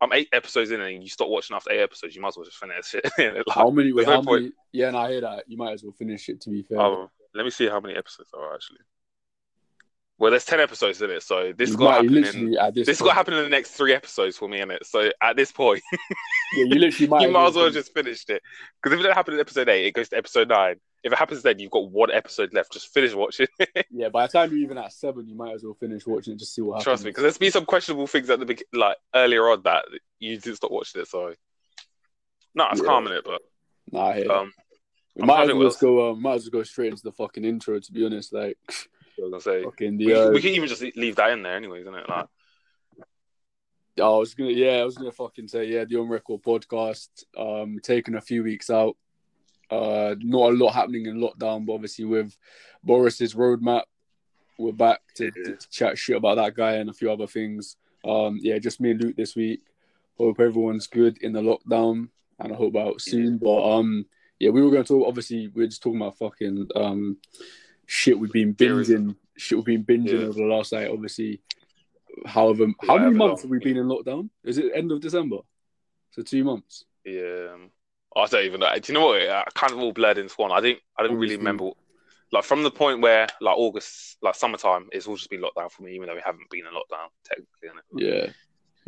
I'm eight episodes in, and you stop watching after eight episodes, you might as well just finish it. like, How many? Wait, how no many? Yeah, and I hear that. You might as well finish it. To be fair, Um, let me see how many episodes there are actually. Well, there's ten episodes in it, so this You gonna might happen in this. this is happen in the next three episodes for me in it. So at this point, Yeah, you literally might. you might as well just finished it. Because if it don't happen in episode eight, it goes to episode nine. If it happens then, you've got one episode left. Just finish watching. Yeah, by the time you're even at seven, you might as well finish watching it. Just see what happens. Trust me, because there's been some questionable things at the beg- like earlier on that you did stop watching it. So no, it's Yeah. calm in it, but Nah, I hear um, we I'm might as well just go. Um, might as well go straight into the fucking intro. To be honest, like I was gonna say fucking we. Uh, we can even just leave that in there, anyways, isn't it? Like, I was gonna, yeah, I was gonna fucking say, yeah, the on record podcast. Um, taking a few weeks out. Uh, not a lot happening in lockdown, but obviously with Boris's roadmap, we're back to, to chat shit about that guy and a few other things. Um, yeah, just me and Luke this week. Hope everyone's good in the lockdown, and I hope out soon. But um, yeah, we were going to talk. Obviously, we are just talking about fucking um, shit we've been binging. Shit we've been binging Yeah. over the last night. obviously, however, how many months have we been in lockdown? Is it end of December? So two months. yeah, um, I don't even know. Do you know what? I kind of all blurred into one. I didn't. I didn't really remember. Like from the point where like August, like summertime, it's all just been locked down for me, even though we haven't been in lockdown technically. Yeah.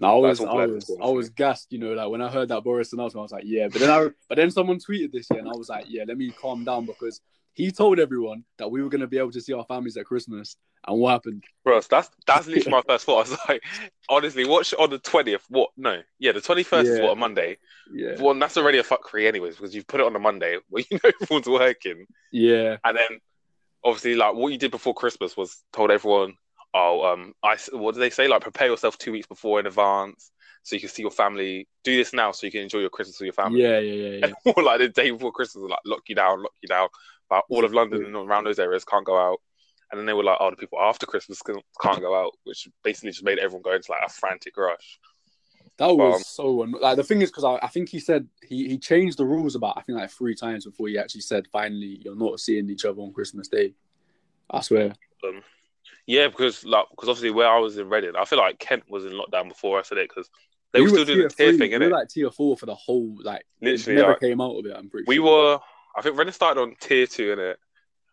No, I was, I was, I was gassed. You know, like when I heard that Boris announcement, I was like, yeah. But then I, but then someone tweeted this year, and I was like, yeah, let me calm down because he told everyone that we were going to be able to see our families at Christmas, and what happened? Bro, that's that's literally my first thought. I was like, honestly, watch on the twentieth. What? No, yeah, the twenty first is what a Monday. Yeah, Well, that's already a fuckery, anyways, because you've put it on a Monday where you know everyone's working, yeah, and then obviously, like what you did before Christmas was told everyone, oh, um, I what did they say? Like prepare yourself two weeks before in advance so you can see your family. Do this now so you can enjoy your Christmas with your family. yeah, yeah, yeah, yeah. And all like the day before Christmas, like lock you down, lock you down. Like all of London and around those areas can't go out. And then they were like, oh, the people after Christmas can't go out, which basically just made everyone go into like a frantic rush. That was Um, so like the thing is because I, I think he said he, he changed the rules about I think like three times before he actually said finally you're not seeing each other on Christmas Day. I swear. Um, yeah, because like because obviously where I was in Reading, I feel like Kent was in lockdown before I said it because they We were still doing the tier three, thing, we were like tier four for the whole like it Literally, never like, came out of it. I'm pretty we sure. were. I think Reading started on tier two in it,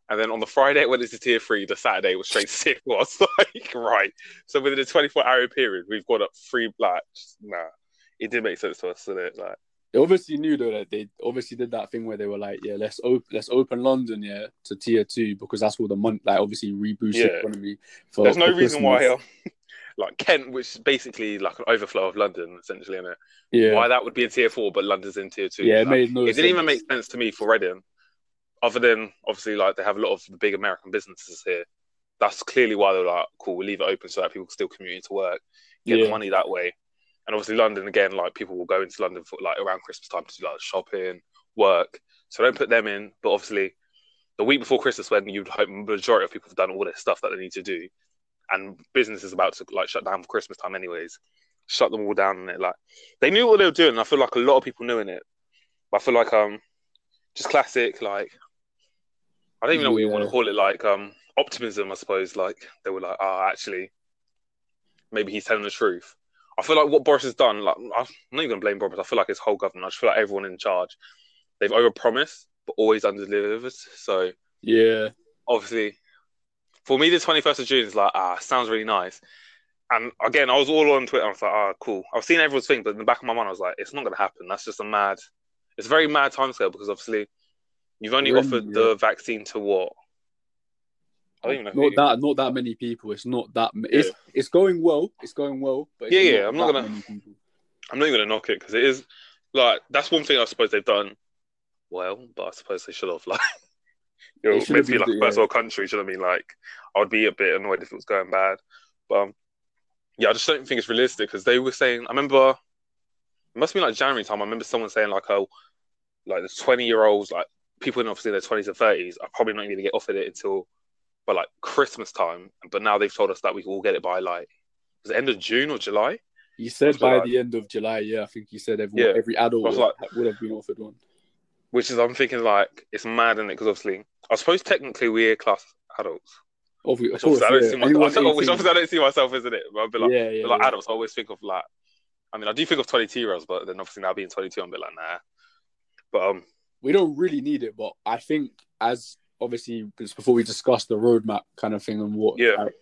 and then on the Friday it went into tier three. The Saturday was straight sick. I was like, right. So within a 24 hour period, we've got up three. Just- nah, it did make sense to us, didn't it? Like, They obviously knew though that they obviously did that thing where they were like, yeah, let's open let's open London, yeah, to tier two because that's all the month like obviously reboost the Yeah. economy. For, there's no reason Christmas. why. Uh, Like Kent, which is basically like an overflow of London, essentially, in it. yeah, Why that would be in tier four, but London's in tier two? yeah, it Like, made no. it didn't even make sense to me for Reading, other than obviously like they have a lot of the big American businesses here. That's clearly why they're like, cool, we'll leave it open so that people can still commute into work, get Yeah. the money that way. And obviously London again, like people will go into London for like around Christmas time to do like shopping, work. So don't put them in. But obviously the week before Christmas when you'd hope majority of people have done all this stuff that they need to do and business is about to like shut down for Christmas time anyways. Shut them all down and it like they knew what they were doing. And I feel like a lot of people knew in it. But I feel like um just classic like I don't even know what you want to call it, like um optimism, I suppose. Like they were like, oh actually maybe he's telling the truth. I feel like what Boris has done, like I'm not even gonna blame Boris, I feel like his whole government, I just feel like everyone in charge, they've overpromised but always underdelivered. So Yeah, obviously, for me, the 21st of June is like, ah, sounds really nice. And again, I was all on Twitter. I was like, ah, cool. I've seen everyone's thing, but in the back of my mind, I was like, it's not going to happen. That's just a mad, it's a very mad timescale because obviously, you've only offered yeah. the vaccine to what? I don't even know. not that not that many people. It's not that. ma- It's it's going well. It's going well. But it's Yeah, yeah, I'm not gonna- I'm not even going to knock it because it is like, that's one thing I suppose they've done well, but I suppose they should have. Like, you know, They should meant have to be like a do- first world country. Should have been like, I would be a bit annoyed if it was going bad. But um, yeah, I just don't think it's realistic because they were saying. I remember it must be like January time. I remember someone saying like, oh, like the 20 year olds, like people in obviously their 20s and 30s, are probably not going to get offered it until by like Christmas time. But now they've told us that we can all get it by like was it end of June or July? He said by I- the end of July. Yeah, I think he said every Yeah. every adult I was would, would have been offered one. Which is I'm thinking like it's mad in it because obviously I suppose technically we're class adults. Of course, obviously I don't yeah. see myself. Anyone which 18 obviously I don't see myself, isn't it? But I'd be like, yeah, yeah, like adults, I always think of like I mean, I do think of 22 year olds, but then obviously now being 22, I'm a bit like, nah. But um, we don't really need it, but I think as obviously before we discuss the roadmap kind of thing and what, Yeah. like,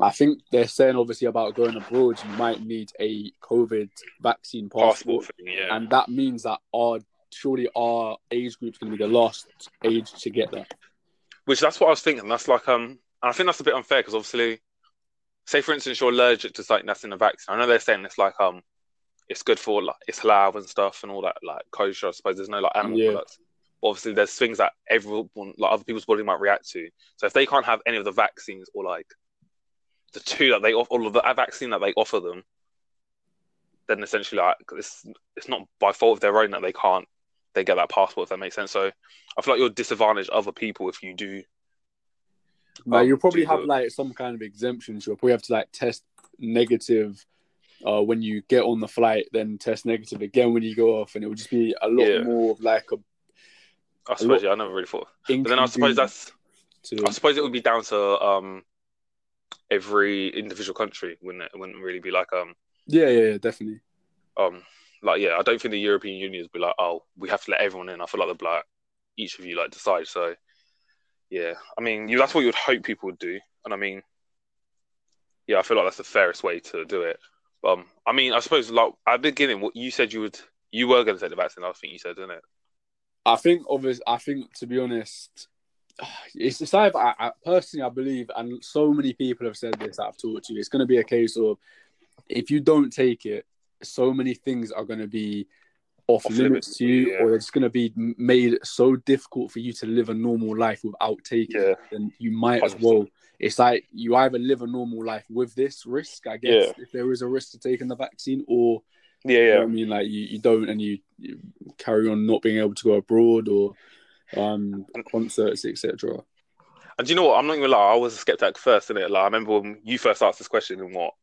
I think they're saying obviously about going abroad, you might need a COVID vaccine passport, passport thing, yeah. and that means that our surely our age group's going to be the last age to get that. Which that's what I was thinking. That's like um, and I think that's a bit unfair because obviously, say for instance you're allergic to something that's in a vaccine. I know they're saying it's like um, it's good for like it's halal and stuff and all that like kosher. I suppose there's no like animal Yeah. products. But obviously, there's things that everyone like other people's body might react to. So if they can't have any of the vaccines or like the two that they offer, all of the vaccine that they offer them, then essentially like it's it's not by fault of their own that they can't they get that passport. If that makes sense. So I feel like you'll disadvantage other people if you do Like Um, you'll probably have the- like some kind of exemptions. You'll probably have to like test negative uh, when you get on the flight, then test negative again when you go off, and it will just be a lot Yeah. more of like a. I suppose yeah, I never really thought. But then I suppose that's to, I suppose it would be down to um every individual country, wouldn't it? It wouldn't really be like um yeah, yeah, yeah, definitely. um like yeah, I don't think the European Union would be like, oh, we have to let everyone in. I feel like they'd be like each of you like decide. So yeah, I mean, you that's what you would hope people would do, and I mean, yeah, I feel like that's the fairest way to do it. Um, I mean, I suppose like at the beginning, what you said you would, you were going to take the vaccine. I think you said, didn't it? I think, obviously, I think to be honest, it's just either, I, I personally, I believe, and so many people have said this that I've talked to. It's going to be a case of if you don't take it, so many things are going to be off, Off limits to you, yeah. or it's going to be made so difficult for you to live a normal life without taking Yeah. it. Then you might as 100%. well. It's like you either live a normal life with this risk, I guess, if there is a risk to taking the vaccine, or Yeah, you know I mean, like you, you don't and you, you carry on not being able to go abroad or um concerts, etc. And do you know what? I'm not gonna lie. I was a skeptic first, innit? Like I remember when you first asked this question in what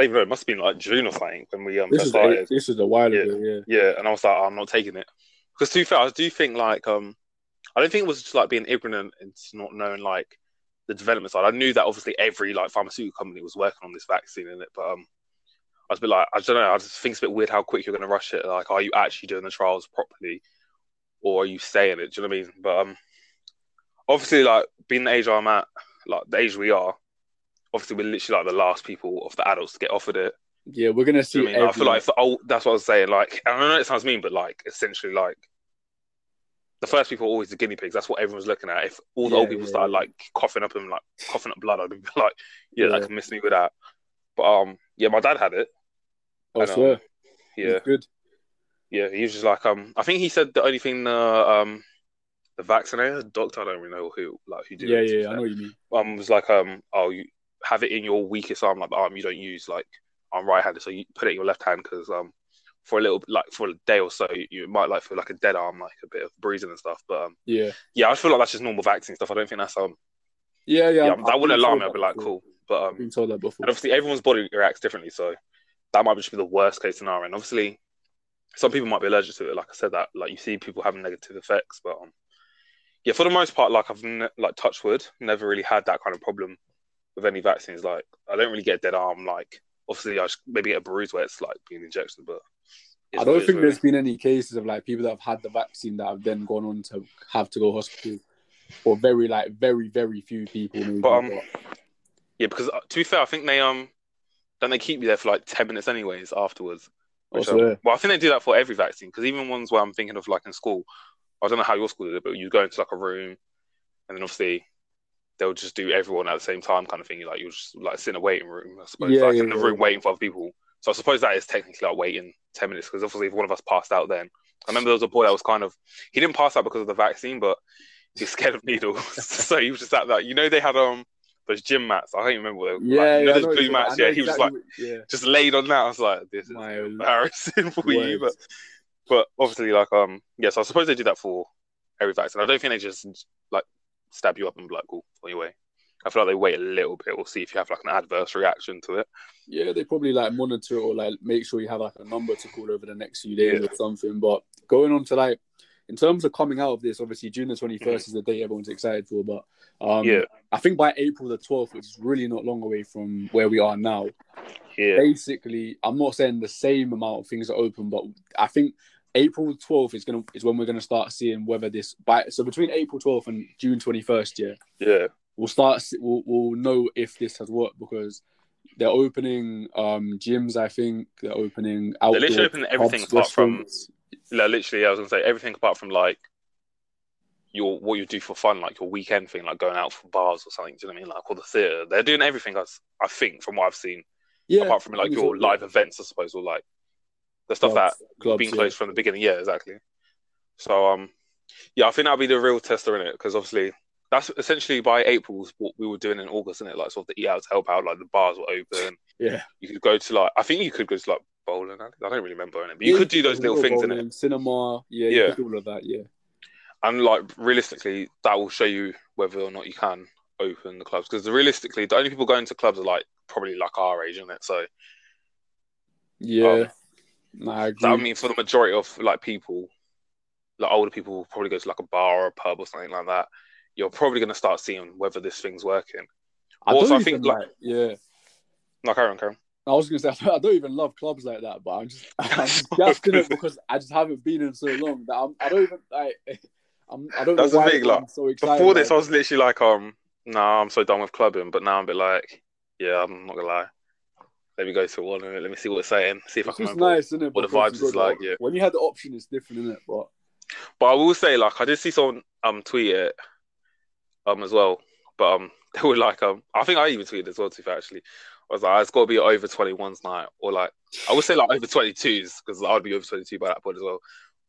even. It must have been like June or something when we um This was started. this was a while Yeah. ago, yeah. Yeah, and I was like, I'm not taking it because to be fair, I do think like um, I don't think it was just like being ignorant and just not knowing like the development side. I knew that obviously every like pharmaceutical company was working on this vaccine in it, but um, I was a bit like I don't know. I just think it's a bit weird how quick you're going to rush it. Like, are you actually doing the trials properly, or are you saying it? Do you know what I mean? But um, obviously, like being the age I'm at, like the age we are, obviously we're literally like the last people of the adults to get offered it. Yeah, we're gonna see. you know I mean? I feel like the old, that's what I was saying. Like, I know it sounds mean, but like, essentially, like, the first people are always the guinea pigs. That's what everyone's looking at. If all the Yeah, old people yeah, started like coughing up and like coughing up blood, I'd be like, yeah, Yeah. that can miss me with that. But um, yeah, my dad had it. I and, um, swear, Yeah, good. yeah. He was just like, um, I think he said the only thing, uh, um, the vaccinator doctor, I don't really know who, like, who did Yeah, it. yeah, I know what you mean. um was like um oh you have it in your weakest arm like the arm you don't use like I'm right-handed so you put it in your left hand because um for a little like for a day or so you, might like feel like a dead arm like a bit of bruising and stuff but um Yeah, yeah I feel like that's just normal vaccine stuff I don't think that's um yeah, yeah. yeah, I've- that wouldn't alarm me I'd be like before. cool but I've um been told that before. and obviously everyone's body reacts differently so that might just be the worst case scenario and obviously some people might be allergic to it like I said that like you see people having negative effects but um yeah for the most part like I've ne- like touched wood never really had that kind of problem with any vaccines like I don't really get a dead arm like obviously I maybe get a bruise where it's like being injected but I don't think there's been any cases of like people that have had the vaccine that have then gone on to have to go hospital, or very like very very few people. Maybe, But, um, yeah because uh, to be fair I think they um don't they keep you there for like 10 minutes anyways afterwards I Which, um, well, I think they do that for every vaccine because even ones where I'm thinking of like in school, I don't know how your school did it, but you go into like a room, and then obviously they'll just do everyone at the same time, kind of thing. Like you'll just like sit in a waiting room, I suppose, Yeah, like yeah, in the yeah, room waiting for other people. So I suppose that is technically like waiting ten minutes because obviously if one of us passed out, then I remember there was a boy that was kind of he didn't pass out because of the vaccine, but he's scared of needles, so he was just at that. You know, they had um those gym mats. I don't even remember. What they, Yeah, like, you know yeah, those blue mats. Yeah, he was like what- yeah. just laid on that. I was like, this is My embarrassing for you, but but obviously, like, um, yes, I suppose they do that for every vaccine. I don't think they just like stab you up and be like, cool, on your way. I feel like they wait a little bit or see if you have like an adverse reaction to it. Yeah, they probably like monitor it or like make sure you have like a number to call over the next few days Yeah. or something. But going on to like in terms of coming out of this, obviously June the twenty first Mhm. is the day everyone's excited for. But um, Yeah. I think by April the twelfth, which is really not long away from where we are now, Yeah, basically, I'm not saying the same amount of things are open, but I think April 12th is gonna is when we're gonna start seeing whether this by so between April 12th and June 21st, yeah, yeah, we'll start we'll, we'll know if this has worked because they're opening um gyms. I think they're opening outdoor. literally opening everything apart from- like, literally, I was gonna say everything apart from like your what you do for fun, like your weekend thing, like going out for bars or something. Do you know what I mean? Like or the theater, they're doing everything. As I think from what I've seen, yeah, apart from like your live events, I suppose, or like the stuff Clubs, that clubs, been yeah. closed from the beginning. Yeah, exactly. So um, yeah, I think that'll be the real tester in it because obviously that's essentially by April what we were doing in August, isn't it? Like sort of the eat out to help out, like the bars were open. Yeah, You could go to like I think you could go to like bowling. I don't really remember in it, but you Yeah, could do those little things in it. Cinema, yeah, Yeah. you could do all of that, yeah. And like realistically, that will show you whether or not you can open the clubs because realistically, the only people going to clubs are like probably like our age, isn't it? So Yeah, Um, nah, I would mean for the majority of like people, like older people, will probably go to like a bar or a pub or something like that. You're probably going to start seeing whether this thing's working. I also, don't I think, like- like, yeah. No, carry on, carry on. I was gonna say I don't even love clubs like that, but I'm just I'm just it because I just haven't been in so long that I'm, I don't even like I'm I don't That's know why I'm like, so excited. Before this, I was literally like, um, nah, I'm so done with clubbing. But now I'm a bit like, yeah, I'm not gonna lie. Let me go to one and let me see what it's saying. See if it. I it's can just remember. nice, isn't it? what the vibes is like, yeah. When you had the option, it's different, isn't it? But But I will say, like, I did see someone um tweet it um as well. But um, they were like, um, I think I even tweeted as well. To be fair, actually, I was like, it's got to be over 21s night, or like, I would say like over 22s because I'd be over 22 by that point as well.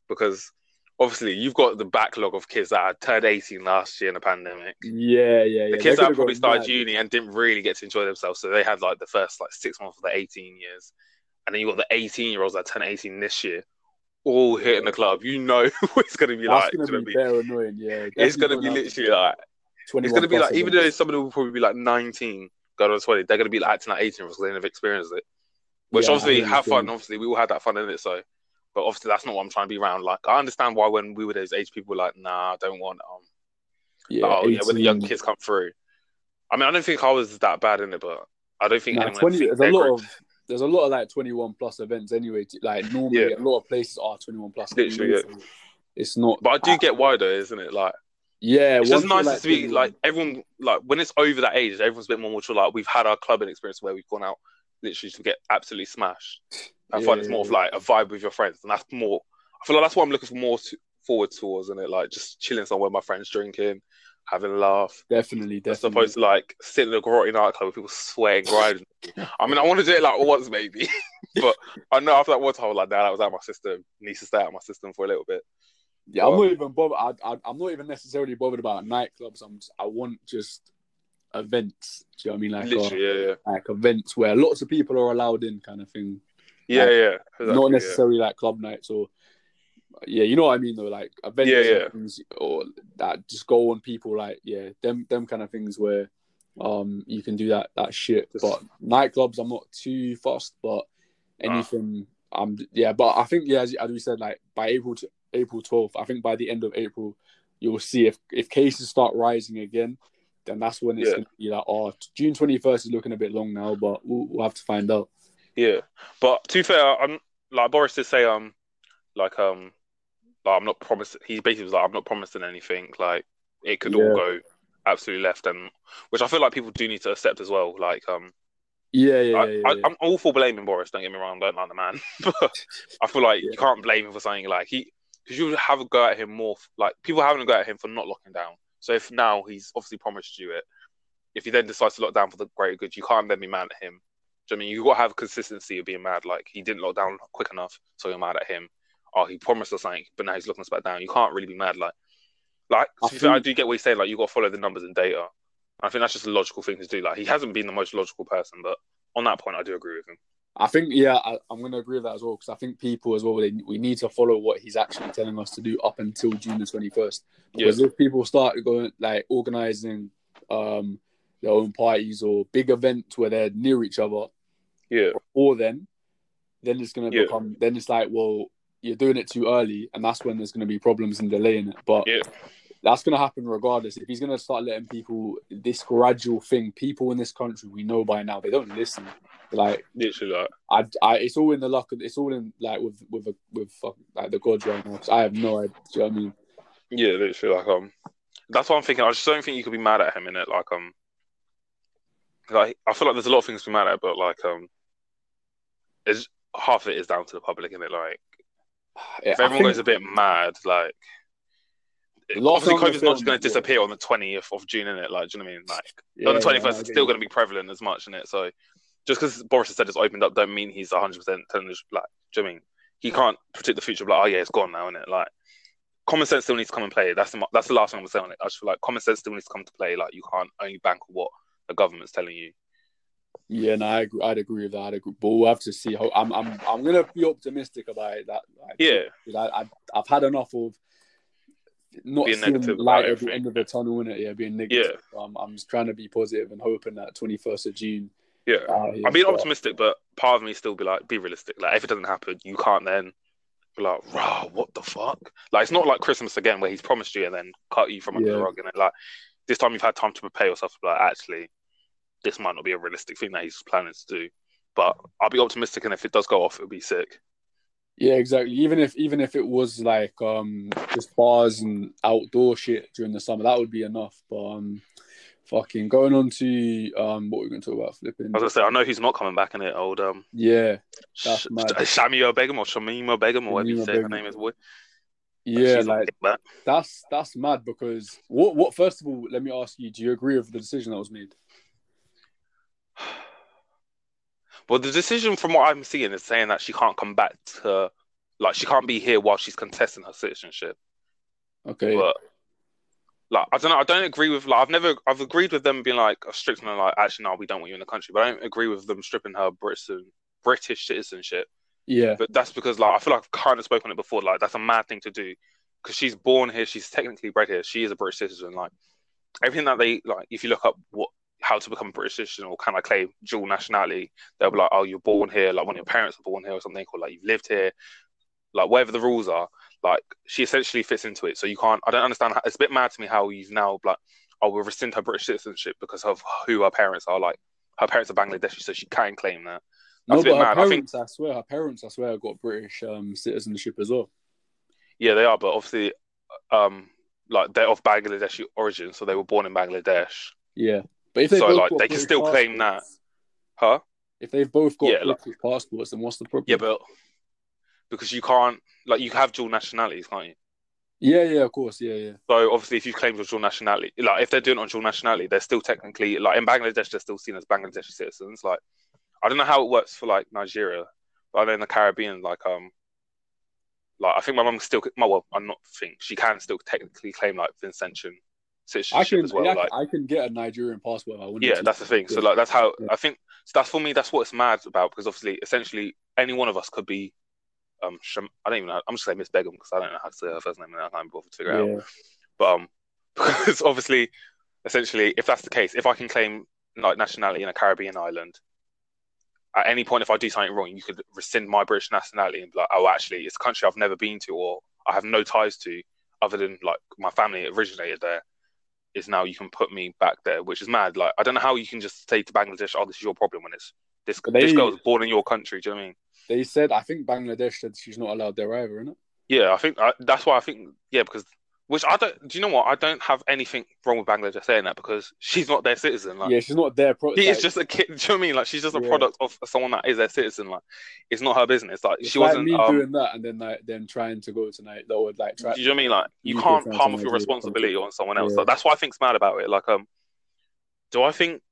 Because obviously, you've got the backlog of kids that turned 18 last year in the pandemic. yeah, yeah, yeah. The kids that probably started mad. uni and didn't really get to enjoy themselves, so they had like the first like six months of the 18 years, and then you got the 18 year olds that turn 18 this year, all hitting the club. You know it's going to be That's like, gonna know be what I mean? very annoying. Yeah, It's going to be literally like, it's going to be like, even though some of them will probably be like 19 going on 20, they're going to be like acting like 18 year olds because they never experienced it. Which Yeah, obviously have fun. Obviously, we all had that fun in it. So, but obviously that's not what I'm trying to be around. Like, I understand why when we were those age, people were like, nah, I don't want um yeah, oh yeah, when the young kids come through. I mean, I don't think I was that bad in it, but I don't think Nah, anyone 20, there's a lot group- of there's a lot of like 21 plus events anyway. Like normally, Yeah. a lot of places are 21 plus. Literally, so It's not. But I do get why though, isn't it? Like, Yeah, it's just nice to be 21 like everyone like when it's over that age, everyone's a bit more mature. Like we've had our clubbing experience where we've gone out literally to get absolutely smashed. I find it's Yeah, more of like a vibe with your friends, and that's more. I feel like that's what I'm looking for more to, forward towards, isn't it? Like just chilling somewhere with my friends, drinking, having a laugh. Definitely, definitely. As opposed to like sitting in a grotty nightclub with people sweating, grinding. I mean, I want to do it like once maybe, but I know after that one time, I was like, nah, that was out of my system. Needs to stay out of my system for a little bit. Yeah, I'm Um, not even bothered. I, I, I'm not even necessarily bothered about nightclubs. I'm just, I want just events. Do you know what I mean? Like, uh, Literally, yeah, yeah, like events where lots of people are allowed in, kind of thing. Yeah, Like, yeah. Exactly, not yeah. necessarily like club nights or. Yeah, you know what I mean though, like events Yeah, yeah. things, or that just go on people like yeah, them them kind of things where um you can do that that shit. Just- But nightclubs, I'm not too fussed, but Ah. anything, um yeah. But I think yeah, as, as we said, like by April to April 12th, I think by the end of April, you'll see if if cases start rising again, then that's when it's Yeah. gonna be like oh June 21st is looking a bit long now, but we'll, we'll have to find out. Yeah, but to be fair, I'm like Boris did say, um, like um, like I'm not promising. He basically was like, I'm not promising anything. Like it could Yeah. all go absolutely left, and which I feel like people do need to accept as well. Like um, Yeah, yeah, I, yeah, yeah. I'm all for blaming Boris. Don't get me wrong, I don't like the man, but I feel like you can't blame him for something like he because you have a go at him more. Like people having a go at him for not locking down. So if now he's obviously promised you it, if he then decides to lock down for the greater good, you can't then be mad at him. Do you know what I mean you got to have consistency of being mad? Like he didn't lock down quick enough, so you're mad at him. Oh, he promised us something, but now he's locking us back down. You can't really be mad. Like, like I fair, I do get what he's saying. Like you got to follow the numbers and data. I think that's just a logical thing to do. Like he hasn't been the most logical person, but on that point, I do agree with him. I think yeah, I, I'm going to agree with that as well because I think people as well they, we need to follow what he's actually telling us to do up until June the 21st. Because if people start going like organizing um, their own parties or big events where they're near each other, Yeah, or then, then it's going to Yeah. become then it's like well, you're doing it too early, and that's when there's going to be problems and delaying it. But Yeah. that's going to happen regardless. If he's going to start letting people this gradual thing, people in this country we know by now they don't listen. Like Literally, like I, I, it's all in the luck. Of, it's all in like with with a, with fuck, like the gods right now. I have no idea. Do you know what I mean? yeah, literally, like um, that's what I'm thinking. I just don't think you could be mad at him in it. Like um, like I feel like there's a lot of things to be mad at, but like um, it's half of it is down to the public, in it. Like Yeah, if everyone think- goes a bit mad, like Lockdown obviously COVID's not just going to disappear on the 20th of June, in it. Like, do you know what I mean? Like yeah, on the 21st, I it's still going to be prevalent as much in it. So just because Boris has said it's opened up, don't mean he's 100 percent telling us. Like, do you know what I mean? He can't predict the future. Like, oh yeah, it's gone now, innit? Like, common sense still needs to come and play. That's the that's the last thing I'm gonna say on it. I just feel like common sense still needs to come to play. Like, you can't only bank on what the government's telling you. Yeah, no, I agree, I'd agree with that. I'd agree, but we'll have to see. How, I'm, I'm, I'm gonna be optimistic about it. That, like, Yeah, I, I, I've had enough of not Being seeing light at the end of the tunnel. In it, yeah, being negative. Um, I'm just trying to be positive and hoping that 21st of June. yeah. here, I'm being optimistic, but part of me still be like, be realistic. Like, if it doesn't happen, you can't then be like, rah, what the fuck? Like, it's not like Christmas again where he's promised you and then cut you from under the rug. And like, this time you've had time to prepare yourself. Like, actually, this might not be a realistic thing that he's planning to do. But I'll be optimistic, and if it does go off, it'll be sick. Yeah, exactly. Even if even if it was like um just bars and outdoor shit during the summer, that would be enough. But um, fucking going on to um what we're going to talk about flipping. As I was gonna say, I know he's not coming back in it. Old um, Yeah, That's Sh- mad. Shamio Begum or Shamima Begum or whatever you say her name is. Boy, yeah, like that's that's mad because what what first of all, let me ask you, do you agree with the decision that was made? Well, the decision from what I'm seeing is saying that she can't come back to, like, she can't be here while she's contesting her citizenship. Okay, But, like, I don't know. I don't agree with, like, I've never, I've agreed with them being like strict and like, actually, no, we don't want you in the country. But I don't agree with them stripping her British British citizenship. yeah, But that's because, like, I feel like I've kind of spoken on it before. Like, that's a mad thing to do because she's born here. She's technically bred here. She is a British citizen. Like, everything that they like, if you look up what how to become a British citizen or can I claim dual nationality, they'll be like, oh, you're born here, like when your parents are born here or something, or like you've lived here, like whatever the rules are. Like she essentially fits into it. So you can't. I don't understand. How, it's a bit mad to me how you've now like, oh, we'll rescind her British citizenship because of who her parents are. Like her parents are Bangladeshi, so she can't claim that. no, That's a bit but her mad. I think parents, I, swear, her parents, I swear, got British um citizenship as well. Yeah, they are, but obviously, um, like they're of Bangladeshi origin, so they were born in Bangladesh. Yeah, but if So, like, they can still claim that. Huh? If they've both got Yeah, like- passports, then what's the problem? Yeah, but because you can't, like, you have dual nationalities, can't you? yeah, yeah, of course, yeah, yeah. So obviously, if you claim your dual nationality, like if they're doing it on dual nationality, they're still technically like in Bangladesh, they're still seen as Bangladeshi citizens. Like, I don't know how it works for like Nigeria, but I know in the Caribbean, like um, like I think my mum still, my well, I'm not think she can still technically claim like Vincentian I citizenship can, as well. yeah, like, I can get a Nigerian passport I yeah, that's the thing. So like that's how Yeah. I think. So that's for me. That's what it's mad about because obviously, essentially, any one of us could be. Um, Sham- I don't even know. I'm just saying Miss Begum because I don't know how to say her first name and I can't bother to figure it out. But um, because obviously, essentially, if that's the case, if I can claim like nationality in a Caribbean island, at any point, if I do something wrong, you could rescind my British nationality and be like, oh, actually, it's a country I've never been to or I have no ties to, other than like my family originated there. Is now you can put me back there, which is mad. Like I don't know how you can just say to Bangladesh, "Oh, this is your problem," when it's this this they- girl was born in your country. Do you know what I mean? They said, I think Bangladesh said she's not allowed there either, isn't it? Yeah, I think I, that's why I think yeah because which I don't. Do you know what? I don't have anything wrong with Bangladesh saying that because she's not their citizen. Like yeah, she's not their Pro- she is just a kid. Do you know what I mean? Like she's just a Yeah. product of someone that is their citizen. Like it's not her business. Like it's she like wasn't. me um, doing that and then like then trying to go tonight. That would like try. do you know what I mean? Like you can't palm off your responsibility on someone else. Yeah. Like, that's why I think's mad about it. Like um, do I think?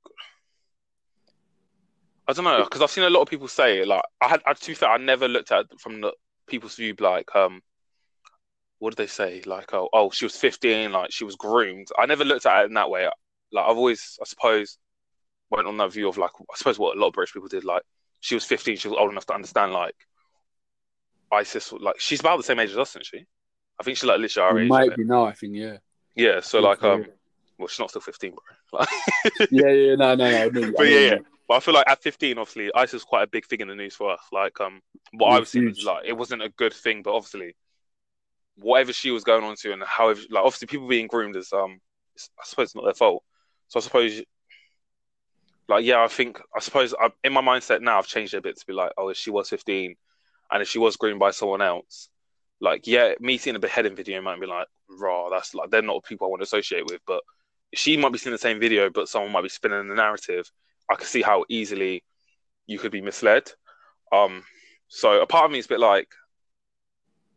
I don't know because I've seen a lot of people say it. like I had. I, to be fair, I never looked at it from the people's view. Like um, what did they say? Like oh, oh, she was fifteen. Like she was groomed. I never looked at it in that way. Like I've always, I suppose, went on that view of like I suppose what a lot of British people did. Like she was fifteen. She was old enough to understand like ISIS. Like she's about the same age as us, isn't she? I think she's like literally our age. might be now. I think yeah. Yeah. So like um, well, she's not still fifteen, bro. Like, yeah, yeah, no, no, no. no but yeah, yeah. But I feel like at 15, obviously, ISIS was quite a big thing in the news for us. Like, um, what I was was seeing was like it wasn't a good thing, but obviously, whatever she was going on to and how like, obviously, people being groomed is um, I suppose, it's not their fault. So I suppose, like, yeah, I think I suppose I, in my mindset now, I've changed it a bit to be like, oh, if she was 15, and if she was groomed by someone else, like, yeah, me seeing a beheading video might be like, raw, that's like they're not people I want to associate with, but she might be seeing the same video, but someone might be spinning the narrative. I can see how easily you could be misled. Um, so a part of me is a bit like,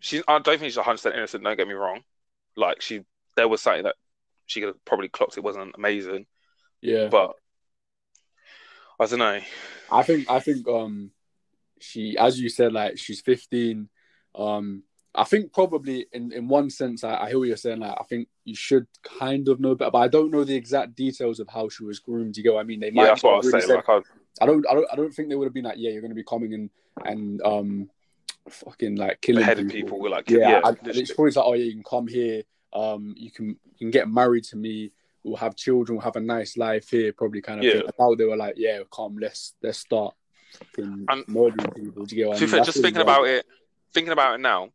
she's. I don't think she's 100 percent innocent. Don't get me wrong. Like she, there was something that she could have probably clocked. It wasn't amazing, Yeah, but I don't know. I think I think um she as you said like she's 15 um I think probably in in one sense I, I hear what you're saying like I think you should kind of know better but I don't know the exact details of how she was groomed you go I mean they might Yeah, that's what I was really saying. said- Like, I, I don't I don't I don't think they would have been like yeah you're going to be coming and and um fucking like killing beheading people were like, yeah, yeah, literally. it's probably like, oh yeah, you can come here. Um, you can you can get married to me. We'll have children. We'll have a nice life here. Probably kind of Yeah. thing. Thought they were like, yeah, come, let's let's start fucking And- murdering people. Do you get what I mean? fair, just thinking about it, thinking about it now,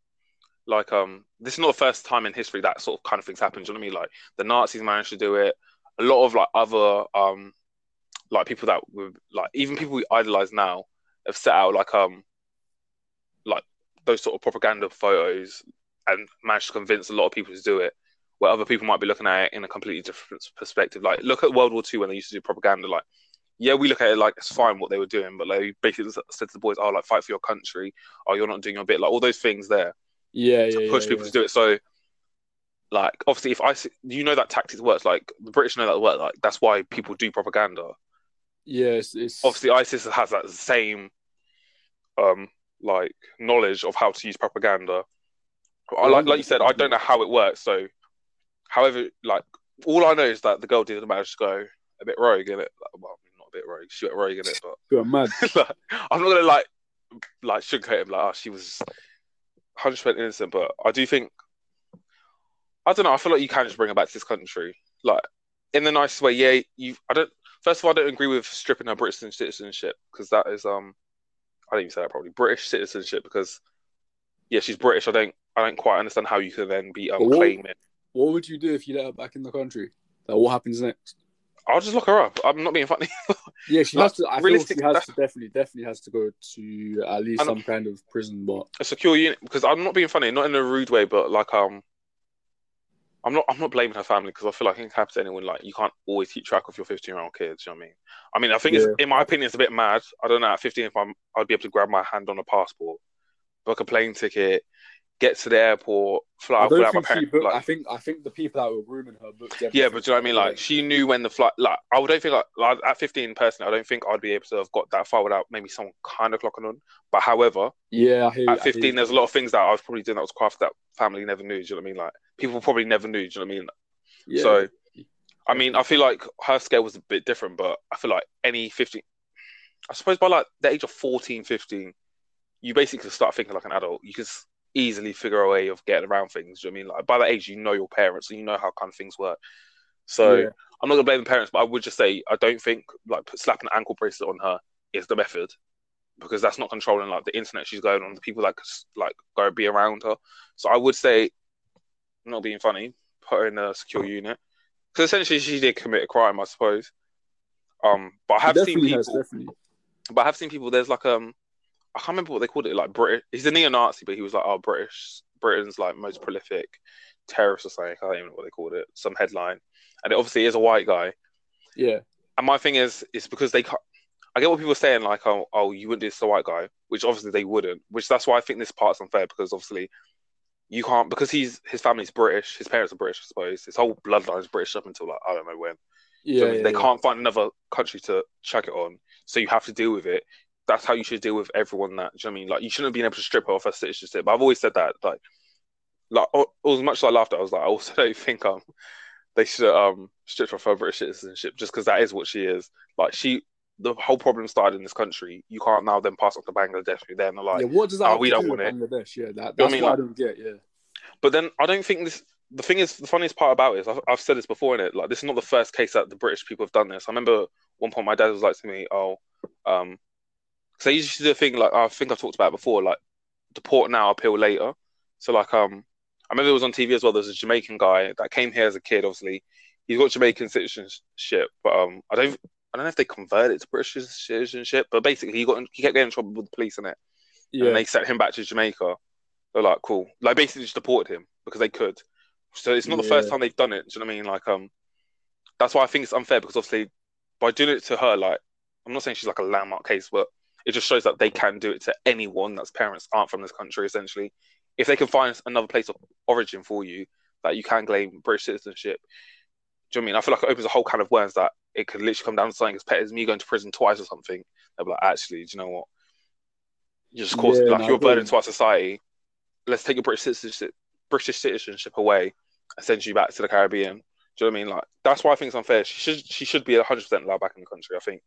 like um, this is not the first time in history that sort of kind of things happened. Do you know what I mean? Like the Nazis managed to do it. A lot of like other um, like people that were like even people we idolize now have set out like um, like those sort of propaganda photos and managed to convince a lot of people to do it. Where other people might be looking at it in a completely different perspective. Like look at World War Two when they used to do propaganda. Like yeah, we look at it like it's fine what they were doing, but like basically said to the boys, "Oh, like fight for your country. Oh, you're not doing your bit." Like all those things there Yeah, to yeah, push yeah, people yeah. to do it. So, like obviously, if I you know that tactics works, like the British know that work. Like that's why people do propaganda. Yeah, it's, it's Obviously, ISIS has that same um like knowledge of how to use propaganda. I like like you said, I don't know how it works. So, however, like all I know is that the girl did manage to go a bit rogue in it. Well, not a bit rogue, she went rogue in it, but You're mad. like, I'm not gonna like like sugarcoat him like oh she was 100 percent innocent, but I do think I don't know. I feel like you can just bring her back to this country, like in the nicest way. Yeah, you. I don't. First of all, I don't agree with stripping her British citizenship because that is um. I didn't even say that probably British citizenship because yeah, she's British. I don't. I don't quite understand how you can then be um, what- claiming. What would you do if you let her back in the country? Like, what happens next? I'll just lock her up. I'm not being funny. Yeah, she Like, has to. I feel realistic- she has to definitely, definitely has to go to at least some kind of prison. But a secure unit because I'm not being funny, not in a rude way, but like um, I'm not I'm not blaming her family because I feel like it can happen to anyone. Like you can't always keep track of your 15 year old kids. You know what I mean? I mean, I think it's, in my opinion, it's a bit mad. I don't know. At 15, if I'm, I'd be able to grab my hand on a passport, book a plane ticket, get to the airport, fly I out my parents. booked. Like, I think I think the people that were grooming her booked. yeah, but do you know what I mean? Like she knew when the flight. Like I don't think like, at 15, personally, I don't think I'd be able to have got that far without maybe someone kind of clocking on. But however, yeah, hear, at 15, there's a lot of things that I was probably doing that was craft that family never knew. Do you know what I mean? Like people probably never knew. Do you know what I mean? Yeah. So, I mean, I feel like her scale was a bit different, but I feel like any 15, I suppose by like the age of 14, 15, you basically start thinking like an adult. You can easily figure a way of getting around things. Do you know I mean? Like by that age, you know your parents and you know how kind of things work. So Yeah. I'm not gonna blame the parents, but I would just say I don't think like slapping an ankle bracelet on her is the method because that's not controlling like the internet she's going on, the people that could like go be around her. So I would say, not being funny, put her in a secure unit because essentially she did commit a crime, I suppose. Um, but I have seen people, has, but I have seen people. There's like um, I can't remember what they called it. Like British, he's a neo-Nazi, but he was like, oh, British, Britain's like most prolific terrorist or something. I can't even know what they called it. Some headline, and it obviously is a white guy. Yeah, And my thing is, is because they can't. I get what people are saying, like, oh, oh, you wouldn't do this to a white guy, which obviously they wouldn't. Which that's why I think this part's unfair because obviously you can't because he's his family's British, his parents are British, I suppose. His whole bloodline is British up until like I don't know when. yeah. So yeah, they yeah. can't find another country to chuck it on, so you have to deal with it. That's how you should deal with everyone. That do you know what I mean, like you shouldn't have been able to strip her off her citizenship. But I've always said that, like, like oh, as much as I laughed, at I was like, I also don't think um they should um strip her of her British citizenship just because that is what she is. Like she, the whole problem started in this country. You can't now then pass on to Bangladesh. Who then are like, yeah, what does that oh, we to don't want it. Bangladesh? Yeah, that, You know what that's I mean? what I Like- don't get. Yeah, But then I don't think this. The thing is, the funniest part about it is I've, I've said this before in it. Like this is not the first case that the British people have done this. I remember one point my dad was like to me, "Oh, Um, so they used to do a thing like I think I talked about before, like deport now, appeal later. So like um, I remember it was on TV as well. There's a Jamaican guy that came here as a kid. Obviously, he's got Jamaican citizenship, but um, I don't I don't know if they converted to British citizenship, but basically he got he kept getting in trouble with the police in it, Yeah. and they sent him back to Jamaica. They're like, cool, like basically just deported him because they could. So it's not the first time they've done it. Do you know what I mean? Like um, that's why I think it's unfair because obviously by doing it to her, like I'm not saying she's like a landmark case, but it just shows that they can do it to anyone that's parents aren't from this country. Essentially, if they can find another place of origin for you, that you can claim British citizenship. Do you know what I mean? I feel like it opens a whole can of worms that it could literally come down to something as petty as me going to prison twice or something. They'll be like, actually, do you know what? You just cause Yeah, like no, you're a burden to our society. Let's take your British citizenship, British citizenship away and send you back to the Caribbean. Do you know what I mean? Like that's why I think it's unfair. She should she should be hundred percent allowed back in the country. I think.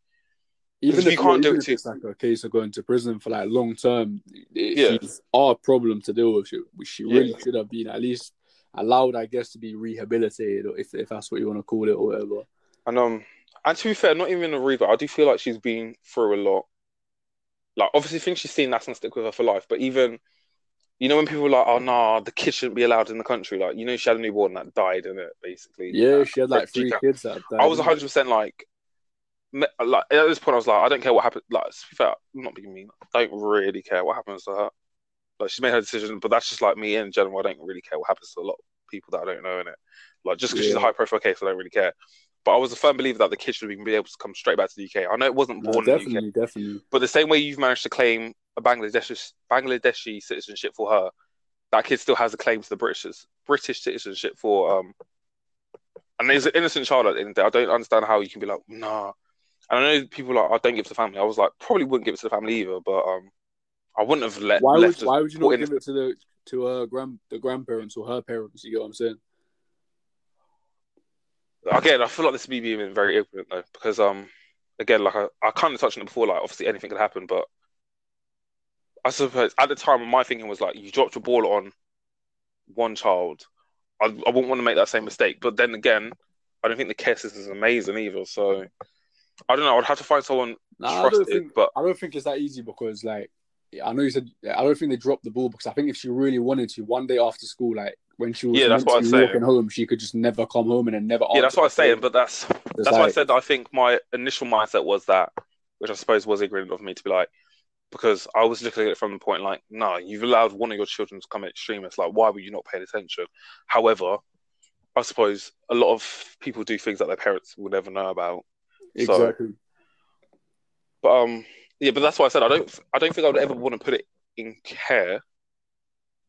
Even if you can't do it to- it's like a case of going to prison for like long term, Yeah. she's our problem to deal with. She, she really Yeah. should have been at least allowed, I guess, to be rehabilitated, or if if that's what you want to call it, or whatever. And um, and to be fair, not even a revert. I do feel like she's been through a lot. Like obviously, things she's seen that's gonna stick with her for life. But even, you know, when people are like, "Oh no, the kid shouldn't be allowed in the country," like you know, she had a newborn that died in it, basically. Yeah, Uh, she had like three kids that died. I was hundred percent like, like at this point, I was like, I don't care what happens. Like, to be fair, I'm not being mean. I don't really care what happens to her. Like, she made her decision, but that's just like me in general. I don't really care what happens to a lot of people that I don't know in it. Like, just because she's a high profile case, I don't really care. But I was a firm believer that the kid should be able to come straight back to the UK. I know it wasn't No, born in the UK, definitely, definitely. but the same way you've managed to claim a Bangladeshi Bangladeshi citizenship for her, that kid still has a claim to the British British citizenship for um. And there's an innocent child at the end of the day. I don't understand how you can be like, nah. And I know people are like, I don't give it to the family. I was like, probably wouldn't give it to the family either, but um, I wouldn't have let Why would why would you not give it to the to her grand the grandparents or her parents? You get what I'm saying? Again, I feel like this is me being very ignorant though, because um, again, like I, I kind of touched on it before, like obviously anything could happen, but I suppose at the time my thinking was like, you dropped your ball on one child, I, I wouldn't want to make that same mistake. But then again, I don't think the care system is amazing either, so I don't know. I'd have to find someone Nah, I don't think but I don't think it's that easy because like I know you said I don't think they dropped the ball because I think if she really wanted to, one day after school, like when she was Yeah, that's what I'm walking home, she could just never come home and then never. yeah, that's what I'm saying. But that's that's why I said I think my initial mindset was that, which I suppose was ignorant of me to be like, because I was looking at it from the point like, no, you've allowed one of your children to come extremist. Like, why were you not paying attention? However, I suppose a lot of people do things that their parents will never know about. So- exactly. But um, yeah, but that's why I said I don't. I don't think I would ever want to put it in care.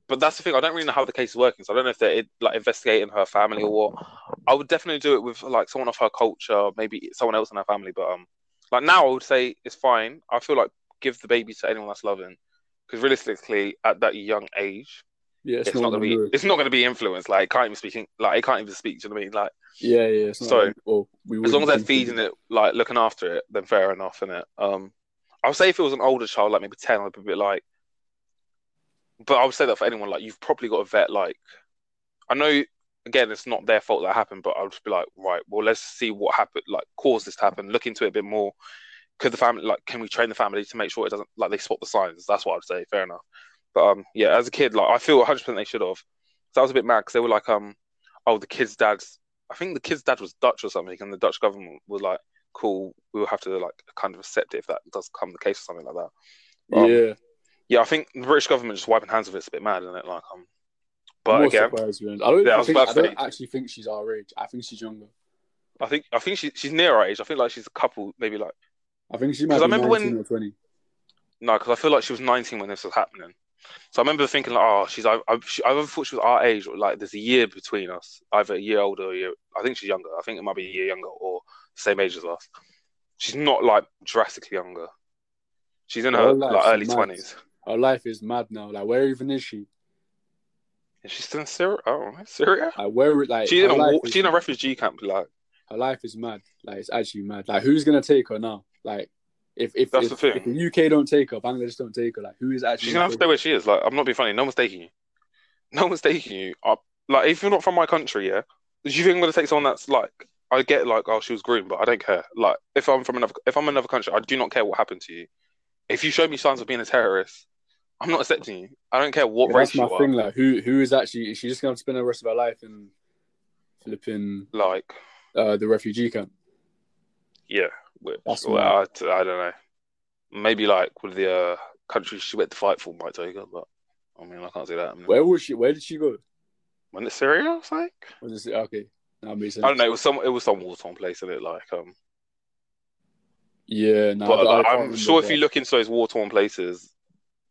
But that's the thing. I don't really know how the case is working, so I don't know if they're like investigating her family or what. I would definitely do it with like someone of her culture, maybe someone else in her family. But um, like now, I would say it's fine. I feel like give the baby to anyone that's loving, because realistically, at that young age, Yeah, it's, not gonna be. It's not gonna be influenced. Like, it can't even speaking. Like, it can't even speak. Do you know what I mean? Like. Yeah, yeah. It's not So, like, well, we as long as they're feeding it, like looking after it, then fair enough, innit? Um, I would say if it was an older child, like maybe ten, I'd be a bit like. But I would say that for anyone, like you've probably got a vet. Like, I know, again, it's not their fault that happened, but I would just be like, right, well, let's see what happened, like caused this to happen. Look into it a bit more. Could the family, like, can we train the family to make sure it doesn't, like, they spot the signs? That's what I'd say. Fair enough. But um, yeah, as a kid, like, I feel 100 percent they should have. So I was a bit mad because they were like, um, oh, the kid's dad's I think the kid's dad was Dutch or something, and the Dutch government was like, "Cool, we will have to like kind of accept it if that does come the case or something like that." Um, yeah, Yeah, I think the British government just wiping hands of it's a bit mad, isn't it? Like, um, but I'm again, surprised, to be honest. I don't, Yeah, I think, I don't actually think she's our age. I think she's younger. I think I think she she's near our age. I think like she's a couple, maybe like I think she might 'Cause I remember 19 when- or 20. no, because I feel like she was 19 when this was happening. So I remember thinking like, oh, she's I I, she, I thought she was our age or like there's a year between us, either a year older or a year. I think she's younger. I think it might be a year younger or same age as us. She's not like drastically younger. She's in her like, early twenties. Her life is mad now. Like, where even is she? Is she still in Syria? Oh, Syria? Like, where? Like, She's in a she's in a refugee camp. Like her life is mad. Like, it's actually mad. Like, who's gonna take her now? Like, if if That's if, the thing. if the UK don't take her, Bangladesh don't take her. Like, who is actually? she's gonna have to stay where she is. Like I'm not being funny. No one's taking you. No one's taking you. I, like if you're not from my country, yeah, do you think I'm gonna take someone that's like I get like, oh, she was groomed, but I don't care. Like, if I'm from another, if I'm another country, I do not care what happened to you. If you show me signs of being a terrorist, I'm not accepting you. I don't care what Yeah, race that's my you thing. are. Like, who who is actually? Is she just going to spend the rest of her life in flipping Like, uh, the refugee camp? Yeah, which, well, I, I don't know. Maybe like with the uh, country she went to fight for might take her, but I mean, I can't say that. Where was she? Where did she go? When it's Syria, I was like, Was it okay? That makes sense. I don't know. It was some, it was some war torn place, in it? Like, um, Yeah, no, but I, I I'm remember sure if you look into those war torn places,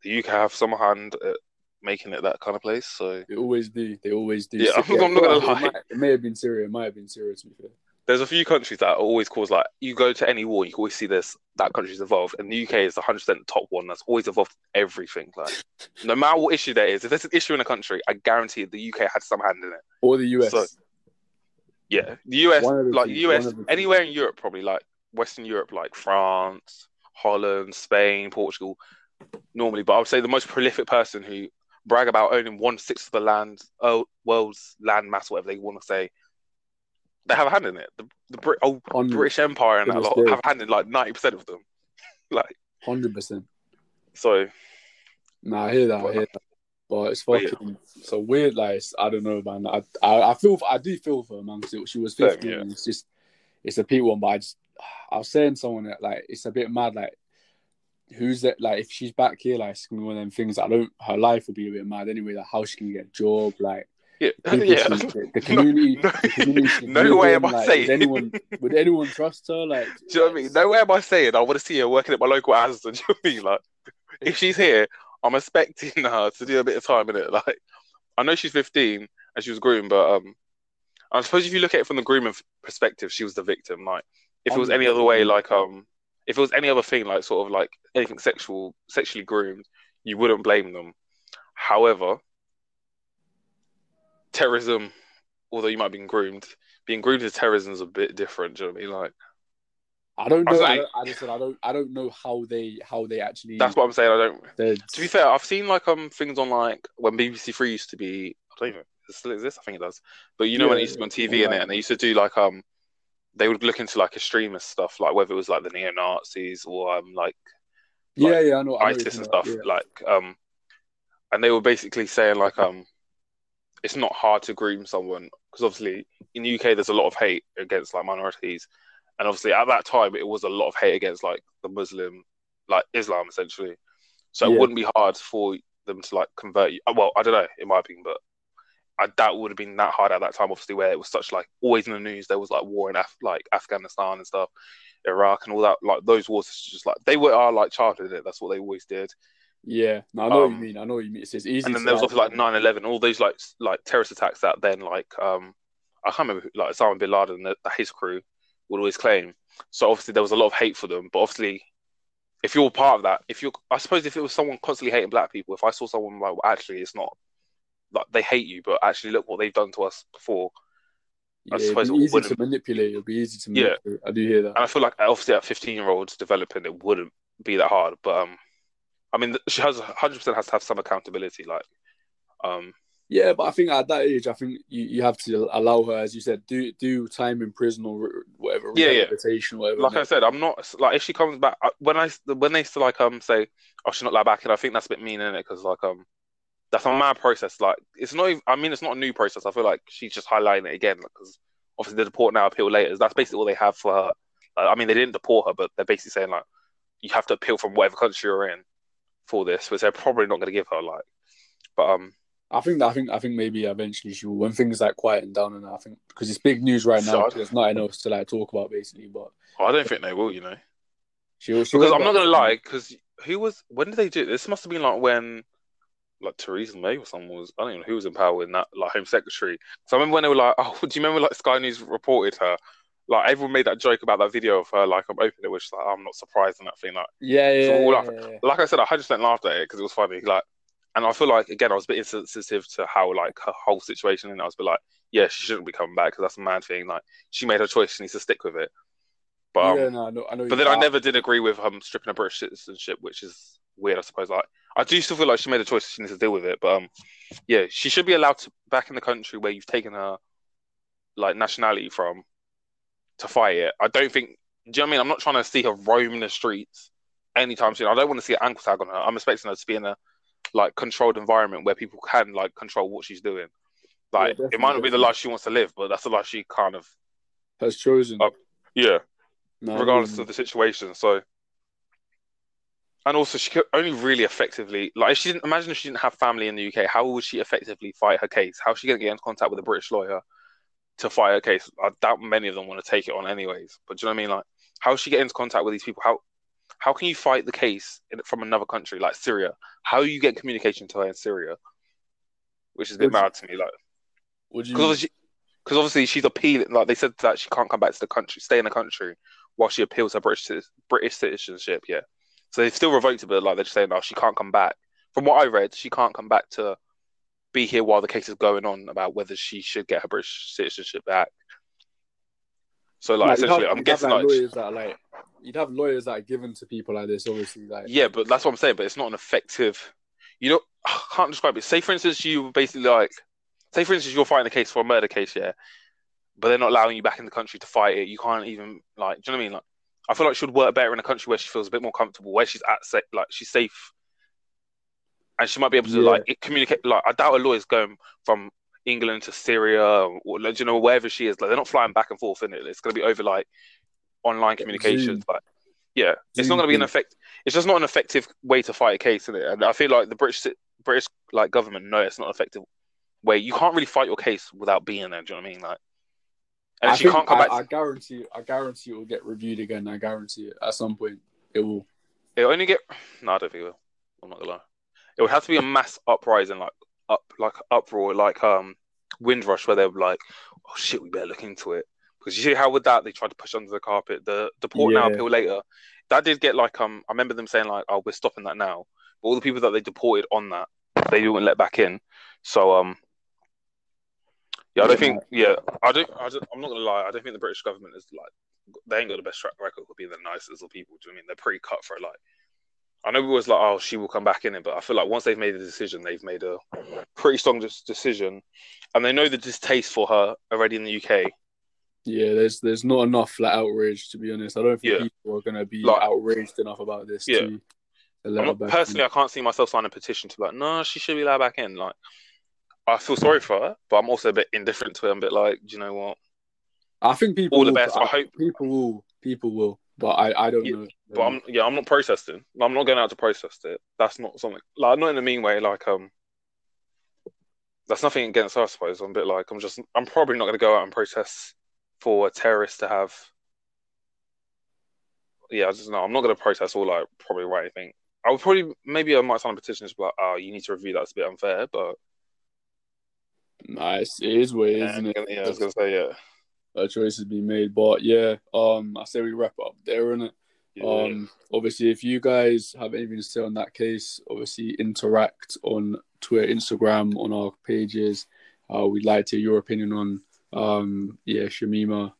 you UK have some hand at making it that kind of place. So They always do. They always do. Yeah, Syria- I'm not gonna it lie. might- It may have been Syria. It might have been Syria. To be fair. There's a few countries that always cause like you go to any war, you can always see this that country's involved, and the UK is the hundred percent top one that's always involved in everything. Like no matter what issue there is, if there's an issue in a country, I guarantee the UK had some hand in it. Or the US. So- Yeah, the US, like the US, anywhere in Europe, probably like Western Europe, like France, Holland, Spain, Portugal, normally. But I would say the most prolific person who brag about owning one sixth of the land, oh, world's land mass, whatever they want to say, they have a hand in it. The the Brit- old Hundred- British Empire and that lot have a hand in like ninety percent of them. like Hundred percent. so, Nah, I hear that. I hear that. But it's But yeah. fucking so weird. Like I don't know, man. I I, I feel I do feel for her, man. 'cause she was fifteen. yeah. and It's just it's a peak one. But I just I was saying someone that like it's a bit mad. Like who's that? Like if she's back here, like it's gonna be one of them things. I don't. Her life will be a bit mad anyway. Like how she can get a job, like yeah, yeah. the, the community. No, the community no way am I like, saying. Would anyone would anyone trust her? Like Do you know what I mean? No way am I saying I want to see her working at my local Asda. Do you know what I mean? Like, if she's here, I'm expecting her to do a bit of time in it. Like, I know she's 15 and she was groomed, but um, I suppose if you look at it from the grooming perspective, she was the victim. Like, if it was any other way, like um, if it was any other thing, like sort of like anything sexual, sexually groomed, you wouldn't blame them. However, terrorism, although you might be groomed, being groomed to terrorism is a bit different. Do you know what I mean? Like. I don't know. I, like- don't, I just said I don't. I don't know how they how they actually. That's what I'm saying. I don't. To be fair, I've seen like um things on like when BBC Three used to be. I don't even. It still exist? I think it does. But you know when it used to be on TV yeah. and it, and they used to do like um, they would look into like extremist stuff, like whether it was like the neo Nazis or um like yeah, like, yeah, I know. I know ISIS and stuff, about, like um, and they were basically saying like um, it's not hard to groom someone because obviously in the UK there's a lot of hate against like minorities, and obviously at that time it was a lot of hate against like the Muslim, like Islam essentially. So Yeah. it wouldn't be hard for them to like convert you. Well, I don't know, in my opinion, but I doubt it would have been that hard at that time. Obviously, where it was such like always in the news, there was like war in Af- like Afghanistan and stuff, Iraq and all that. Like those wars, just like they were our like childhood. It that's what they always did. Yeah, no, I know what Um, you mean. I know what you mean. It's, it's easy. and then there was also like 9-11, all those like like terrorist attacks that then like um I can't remember who, like Osama bin Laden that his crew would always claim. So obviously there was a lot of hate for them, but obviously if you're part of that, if you're I suppose if it was someone constantly hating black people, if I saw someone like well, actually it's not like they hate you, but actually look what they've done to us before. yeah, I it'd suppose be easy wouldn't- to manipulate. It'll be easy to Yeah. I do hear that. And I feel like obviously at 15 year olds developing, it wouldn't be that hard. But um, I mean, she has 100 percent has to have some accountability. Like, um, Yeah, but I think at that age, I think you, you have to allow her, as you said, do do time in prison or whatever, Yeah, yeah. whatever. like I said, I'm not like if she comes back when I when they like um say, oh, she's not allowed back, and I think that's a bit mean in it because like um. That's a mad process. Like it's not. Even, I mean, it's not a new process. I feel like she's just highlighting it again because obviously the deport now, appeal later. That's basically all they have for her. Like, I mean, they didn't deport her, but they're basically saying like you have to appeal from whatever country you're in for this, which they're probably not going to give her. Like, but um, I think that I think I think maybe eventually she will when things like quieten down and I think because it's big news right now. So- 'cause there's nothing else to like talk about basically, but I don't think they will. You know. she she Because I'm not gonna lie, because who was when did they do this? Must have been like when like Theresa May or someone was I don't even know who was in power in that like Home Secretary. So I remember when they were like, oh, do you remember like Sky News reported her? Like everyone made that joke about that video of her like I'm opening it, which like I'm not surprised in that thing. Like Yeah, yeah, So yeah, I- yeah, yeah. like I said, I 100 percent laughed at it because it was funny. Like, and I feel like again I was a bit insensitive to how like her whole situation, and I was a bit like, yeah, she shouldn't be coming back because that's a mad thing. Like she made her choice, she needs to stick with it. But um, yeah, no, I know, I know. but then I never did agree with um stripping her British citizenship, which is weird, I suppose. Like I do still feel like she made a choice; she needs to deal with it. But um, yeah, she should be allowed to back in the country where you've taken her like nationality from, to fight it. I don't think. Do you know what I mean? I'm not trying to see her roaming the streets anytime soon. I don't want to see an ankle tag on her. I'm expecting her to be in a like controlled environment where people can like control what she's doing. Like Yeah, it might not be the life she wants to live, but that's the life she kind of Has chosen. Oh, yeah, No, regardless of the situation. So, and also she could only really effectively like if she didn't imagine if she didn't have family in the UK, how would she effectively fight her case? How is she going to get in contact with a British lawyer to fight her case? I doubt many of them want to take it on anyways. But do you know what I mean? Like, how does she get into contact with these people? How how can you fight the case in, from another country like Syria? How you get communication to her in Syria? Which is a bit Would you- mad to me. Like, Would you? because obviously, obviously she's appealing. Like they said that she can't come back to the country, stay in the country while she appeals her British British citizenship. Yeah, so they've still revoked it, but like they're just saying, no, she can't come back. From what I read, she can't come back to be here while the case is going on about whether she should get her British citizenship back. So like essentially, have- I'm guessing like, like lawyers that are like you'd have lawyers that are given to people like this. Obviously, like yeah, but that's what I'm saying. But it's not an effective. You know, I can't describe it. Say for instance, you basically like, say for instance, you're fighting a case for a murder case, yeah, but they're not allowing you back in the country to fight it. You can't even like, do you know what I mean? Like, I feel like she would work better in a country where she feels a bit more comfortable, where she's at, like she's safe, and she might be able to Yeah. like it- communicate. Like, I doubt a lawyer's going from England to Syria, or you know wherever she is. Like, they're not flying back and forth in it. It's going to be over like online communications. Like, yeah, it's not going to be an effect. It's just not an effective way to fight a case, is it? And I feel like the British British like government know it's not an effective way. You can't really fight your case without being there. Do you know what I mean? Like, and I, she can't come I, back, I guarantee. I guarantee it will get reviewed again. I guarantee it at some point. It will. it only get. No, I don't think it will. I'm not gonna lie. It would have to be a mass uprising, like up, like uproar, like um Windrush, where they're like, "Oh shit, we better look into it." Because you see how with that they tried to push under the carpet the deport now, Yeah. appeal later. That did get like um. I remember them saying like, "Oh, we're stopping that now." But all the people that they deported on that, they didn't let back in. So um. Yeah, I don't think. Yeah, I don't. I don't I'm not gonna lie. I don't think the British government is like they ain't got the best track record of being the nicest of people. Do you know I mean they're pretty cutthroat? Like, I know we was like, oh, she will come back in it, but I feel like once they've made a decision, they've made a pretty strong decision, and they know the distaste for her already in the UK. Yeah, there's there's not enough like outrage to be honest. I don't think Yeah. people are gonna be Like- outraged enough about this. Yeah. To, to let I'm her not, personally, in. I can't see myself signing a petition to be like, no, she should be allowed back in. Like, I feel sorry for her, but I'm also a bit indifferent to it. I'm a bit like, do you know what? I think people all the will, best. I hope- people will people will, but I I don't Yeah, know. But I'm yeah, I'm not protesting. I'm not going out to protest it. That's not something like not in a mean way. Like um, that's nothing against us. I suppose I'm a bit like I'm just I'm probably not going to go out and protest for a terrorist to have. Yeah, I just know I'm not going to protest or like probably write anything. I would probably maybe I might sign a petition to be like, oh, you need to review that. It's a bit unfair, but Nice, it is is, yeah, isn't it? yeah, I was going to say yeah. A choice has been made, but yeah, um, I say we wrap up there, innit? yeah. Um, obviously, if you guys have anything to say on that case, obviously interact on Twitter, Instagram, on our pages. Uh, we'd like to hear your opinion on, um, yeah, Shamima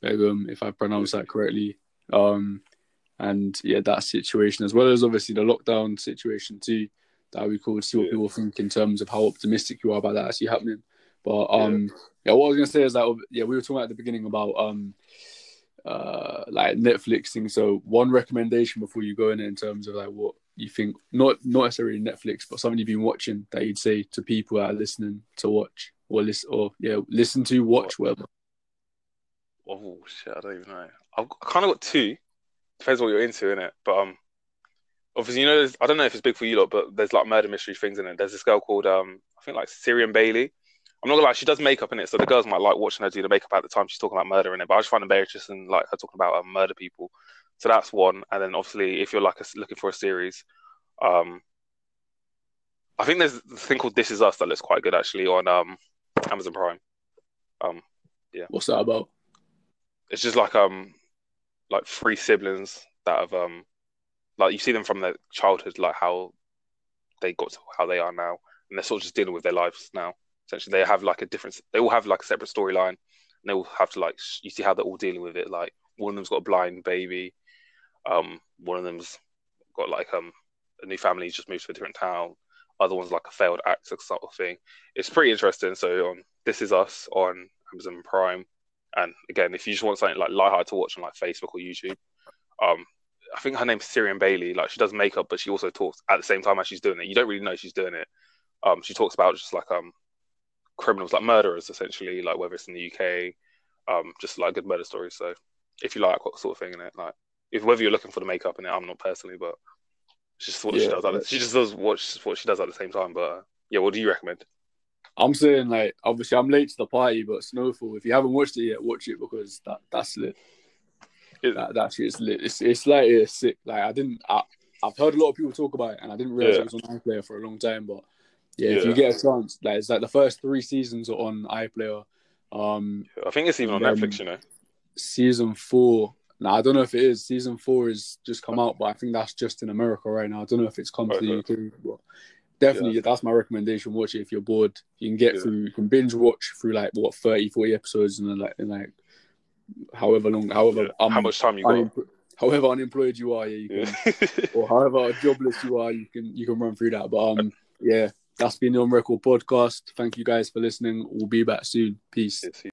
Begum, if I pronounce that correctly. Um, and yeah, that situation as well as obviously the lockdown situation too. That we could see what Yeah. people think in terms of how optimistic you are about that actually happening. But um, yeah, what I was gonna say is that yeah, we were talking at the beginning about um, uh, like Netflix thing. So one recommendation before you go in in terms of like what you think, not not necessarily Netflix, but something you've been watching that you'd say to people that are listening to watch or listen or yeah, listen to watch whatever. Oh shit, I don't even know. I've kind of got two. Depends what you're into, innit? But um, obviously, you know, I don't know if it's big for you lot, but there's like murder mystery things in it. There's this girl called um, I think like Sarian Bailey. I'm not gonna lie, she does makeup in it, so the girls might like watching her do the makeup at the time she's talking about murder in it. But I just find it very interesting, like her talking about um, murder people. So that's one. And then obviously, if you're like a, looking for a series, um, I think there's a thing called This Is Us that looks quite good actually on um Amazon Prime. Um, yeah. What's that about? it's just like um like three siblings that have um like you see them from their childhood like how they got to how they are now and they're sort of just dealing with their lives now essentially they have like a different they all have like a separate storyline and they all have to like you see how they're all dealing with it like one of them's got a blind baby um one of them's got like um a new family just moved to a different town other one's like a failed actor sort of thing it's pretty interesting so on this is us on amazon prime And again, if you just want something like light to watch on like Facebook or YouTube, um, I think her name's Sarian Bailey. Like she does makeup, but she also talks at the same time as she's doing it. You don't really know she's doing it. Um, she talks about just like um criminals, like murderers, essentially, like whether it's in the UK, um, just like good murder stories. So if you like that sort of thing in it, like if whether you're looking for the makeup in it, I'm not personally, but just what Yeah, she does. At the, she just does what she, what she does at the same time. But uh, yeah, what do you recommend? I'm saying like obviously I'm late to the party, but Snowfall. If you haven't watched it yet, watch it because that that's lit. It- That that shit is lit. It's it's like it's sick. Like I didn't. I, I've heard a lot of people talk about it, and I didn't realize Yeah. it was on iPlayer for a long time. But yeah, if you get a chance, like it's like the first three seasons are on iPlayer. Um, I think it's even on Um, Netflix. You know, season four. Now I don't know if it is. Season four is just come out, but I think that's just in America right now. I don't know if it's come to the UK. But definitely, that's my recommendation. Watch it if you're bored. You can get Yeah. through. You can binge watch through like what 30, 40 episodes and then like in like however long, however Yeah. um, how much time you got? however unemployed you are, yeah, you can, Yeah. or however jobless you are, you can you can run through that. But um, yeah, that's been the On Record podcast. Thank you guys for listening. We'll be back soon. Peace.